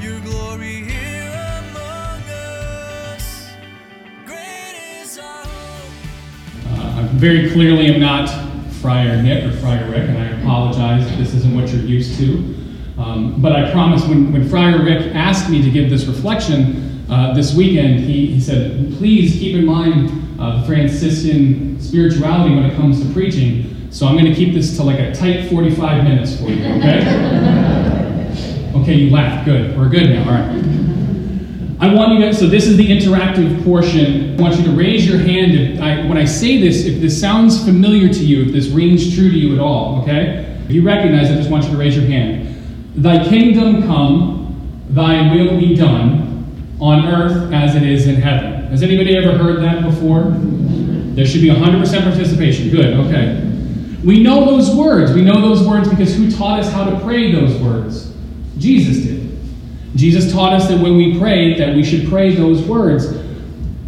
Your glory here among us. Great is our hope. Uh, I very clearly am not Friar Nick or Friar Rick, and I apologize if this isn't what you're used to. Um, but I promise when, when Friar Rick asked me to give this reflection uh, this weekend, he, he said, please keep in mind uh, the Franciscan spirituality when it comes to preaching. So I'm going to keep this to like a tight 45 minutes for you, okay? okay, you laughed. Good. We're good now. All right. I want you to, so this is the interactive portion. I want you to raise your hand if I, when I say this, if this sounds familiar to you, if this rings true to you at all, okay? If you recognize it, I just want you to raise your hand. Thy kingdom come, thy will be done, on earth as it is in heaven. Has anybody ever heard that before? There should be 100% participation. Good, okay. We know those words. We know those words because who taught us how to pray those words? Jesus did. Jesus taught us that when we pray, that we should pray those words.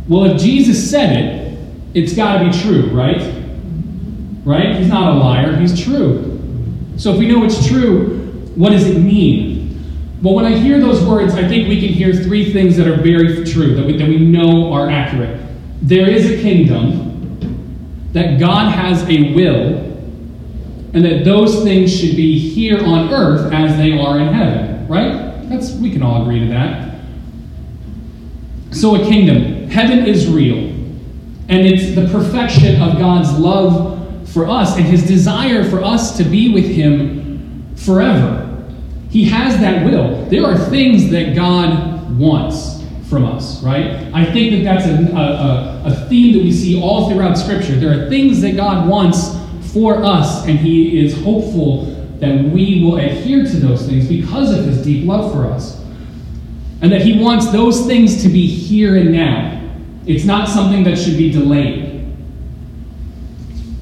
Well, if Jesus said it, it's got to be true, right? Right? He's not a liar, he's true. So if we know it's true, what does it mean? Well, when I hear those words, I think we can hear three things that are very true, that we, that we know are accurate. There is a kingdom, that God has a will, and that those things should be here on earth as they are in heaven, right? That's we can all agree to that. So a kingdom, heaven is real, and it's the perfection of God's love for us and his desire for us to be with him forever. He has that will. There are things that God wants from us, right? I think that that's a, a, a theme that we see all throughout Scripture. There are things that God wants for us, and He is hopeful that we will adhere to those things because of His deep love for us. And that He wants those things to be here and now. It's not something that should be delayed.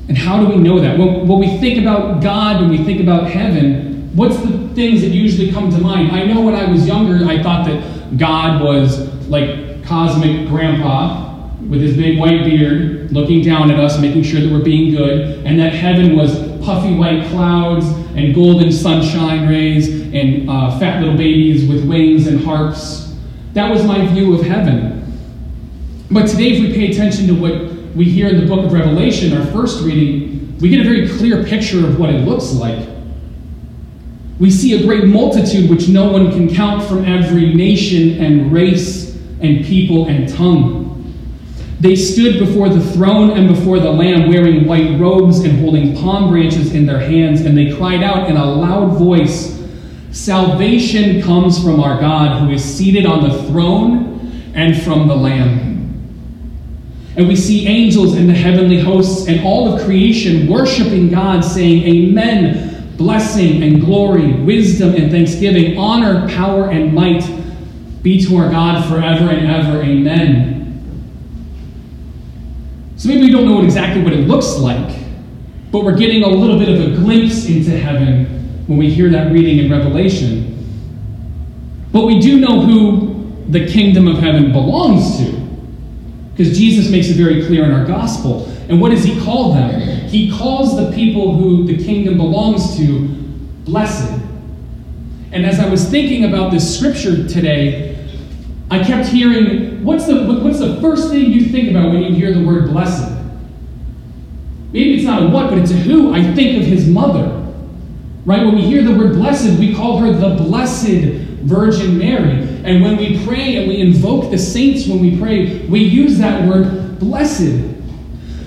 And how do we know that? When, when we think about God, when we think about heaven, what's the things that usually come to mind? I know when I was younger, I thought that God was like cosmic grandpa with his big white beard, looking down at us, making sure that we're being good, and that heaven was puffy white clouds and golden sunshine rays and uh, fat little babies with wings and harps. That was my view of heaven. But today, if we pay attention to what we hear in the book of Revelation, our first reading, we get a very clear picture of what it looks like. We see a great multitude which no one can count from every nation and race and people and tongue. They stood before the throne and before the Lamb, wearing white robes and holding palm branches in their hands, and they cried out in a loud voice Salvation comes from our God who is seated on the throne and from the Lamb. And we see angels and the heavenly hosts and all of creation worshiping God, saying, Amen, blessing and glory, wisdom and thanksgiving, honor, power, and might be to our God forever and ever. Amen. So maybe we don't know exactly what it looks like, but we're getting a little bit of a glimpse into heaven when we hear that reading in Revelation. But we do know who the kingdom of heaven belongs to, because Jesus makes it very clear in our gospel. And what does he call them? He calls the people who the kingdom belongs to blessed. And as I was thinking about this scripture today, I kept hearing, what's the, what's the first thing you think about when you hear the word blessed? Maybe it's not a what, but it's a who. I think of his mother. Right? When we hear the word blessed, we call her the Blessed Virgin Mary. And when we pray and we invoke the saints when we pray, we use that word blessed.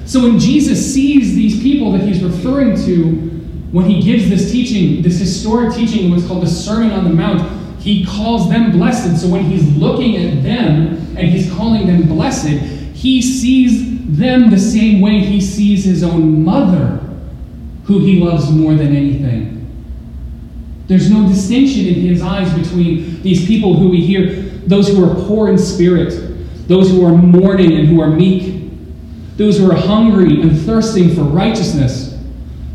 So when Jesus sees these people that he's referring to, when he gives this teaching, this historic teaching, what's called the Sermon on the Mount, he calls them blessed. So when he's looking at them and he's calling them blessed, he sees them the same way he sees his own mother, who he loves more than anything. There's no distinction in his eyes between these people who we hear, those who are poor in spirit, those who are mourning and who are meek, those who are hungry and thirsting for righteousness,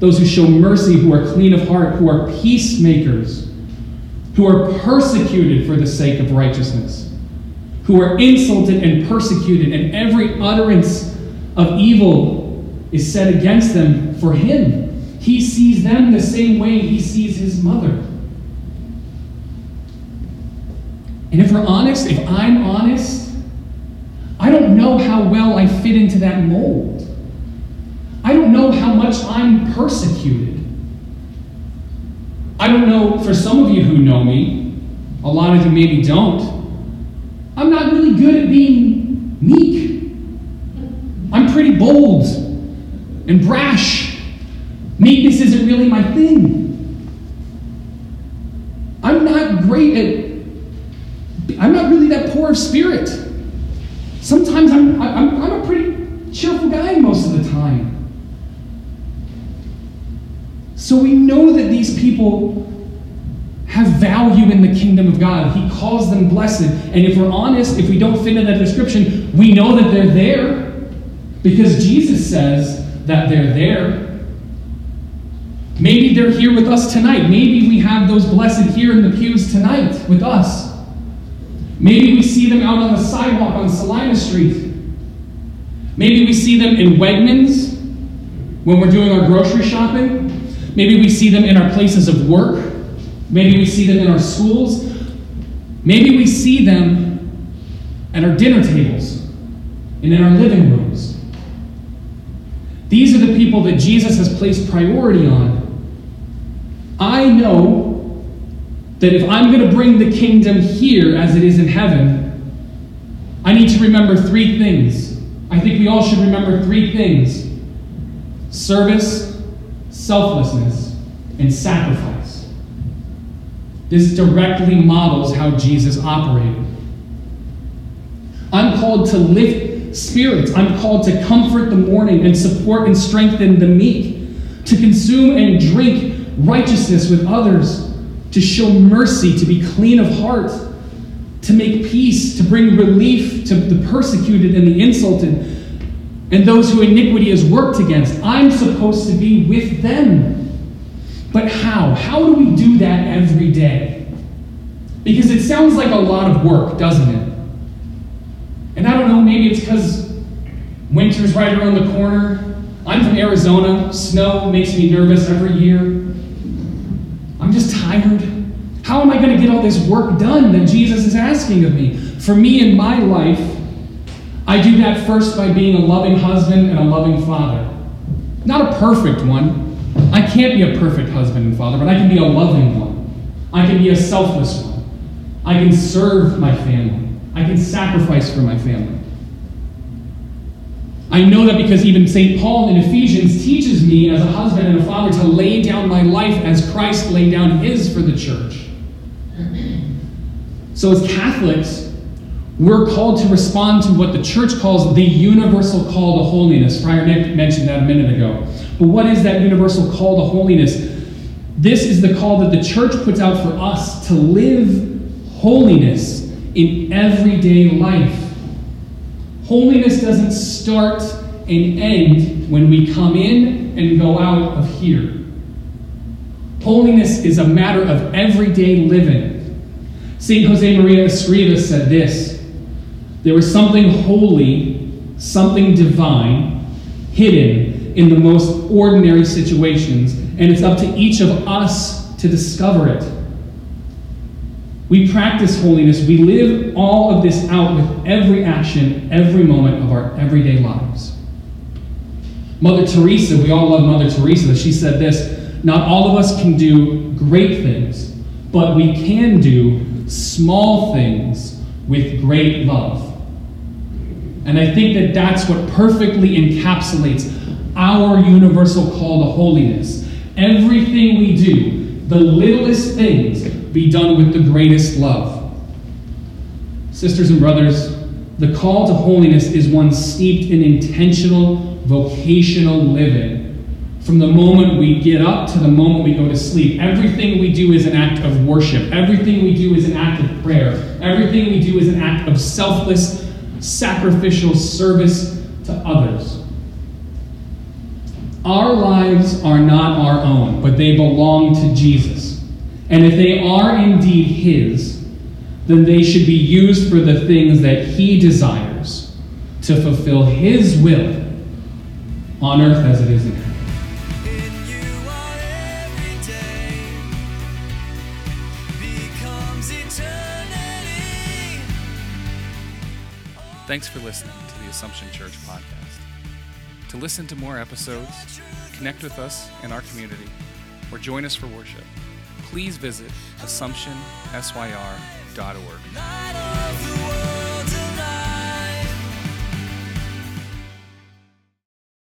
those who show mercy, who are clean of heart, who are peacemakers, who are persecuted for the sake of righteousness, who are insulted and persecuted, and every utterance of evil is said against them for him. He sees them the same way he sees his mother. And if we're honest, if I'm honest, I don't know how well I fit into that mold. I don't know how much I'm persecuted. I don't know, for some of you who know me, a lot of you maybe don't, I'm not really good at being meek. I'm pretty bold and brash Meekness isn't really my thing. I'm not great at, I'm not really that poor of spirit. Sometimes I'm, I'm, I'm a pretty cheerful guy most of the time. So we know that these people have value in the kingdom of God. He calls them blessed. And if we're honest, if we don't fit in that description, we know that they're there because Jesus says that they're there. Maybe they're here with us tonight. Maybe we have those blessed here in the pews tonight with us. Maybe we see them out on the sidewalk on Salina Street. Maybe we see them in Wegmans when we're doing our grocery shopping. Maybe we see them in our places of work. Maybe we see them in our schools. Maybe we see them at our dinner tables and in our living rooms. These are the people that Jesus has placed priority on I know that if I'm going to bring the kingdom here as it is in heaven, I need to remember three things. I think we all should remember three things service, selflessness, and sacrifice. This directly models how Jesus operated. I'm called to lift spirits. I'm called to comfort the mourning and support and strengthen the meek, to consume and drink righteousness with others, to show mercy, to be clean of heart, to make peace, to bring relief to the persecuted and the insulted, and those who iniquity is worked against. I'm supposed to be with them. But how? How do we do that every day? Because it sounds like a lot of work, doesn't it? And I don't know, maybe it's because winter's right around the corner. I'm from Arizona. Snow makes me nervous every year. I'm just tired. How am I going to get all this work done that Jesus is asking of me? For me in my life, I do that first by being a loving husband and a loving father. Not a perfect one. I can't be a perfect husband and father, but I can be a loving one. I can be a selfless one. I can serve my family. I can sacrifice for my family. I know that because even St. Paul in Ephesians teaches me as a husband and a father to lay down my life as Christ laid down his for the church. So, as Catholics, we're called to respond to what the church calls the universal call to holiness. Friar Nick mentioned that a minute ago. But what is that universal call to holiness? This is the call that the church puts out for us to live holiness in everyday life. Holiness doesn't start and end when we come in and go out of here. Holiness is a matter of everyday living. St. Josemaria Escrivá said this There was something holy, something divine, hidden in the most ordinary situations, and it's up to each of us to discover it. We practice holiness. We live all of this out with every action, every moment of our everyday lives. Mother Teresa, we all love Mother Teresa. She said this Not all of us can do great things, but we can do small things with great love. And I think that that's what perfectly encapsulates our universal call to holiness. Everything we do, the littlest things, be done with the greatest love. Sisters and brothers, the call to holiness is one steeped in intentional vocational living From the moment we get up to the moment we go to sleep, everything we do is an act of worship. Everything we do is an act of prayer. Everything we do is an act of selfless, sacrificial service to others. Our lives are not our own, but they belong to Jesus. And if they are indeed His, then they should be used for the things that He desires to fulfill His will on earth as it is in heaven. Thanks for listening to the Assumption Church podcast. To listen to more episodes, connect with us in our community, or join us for worship, please visit AssumptionSYR.org.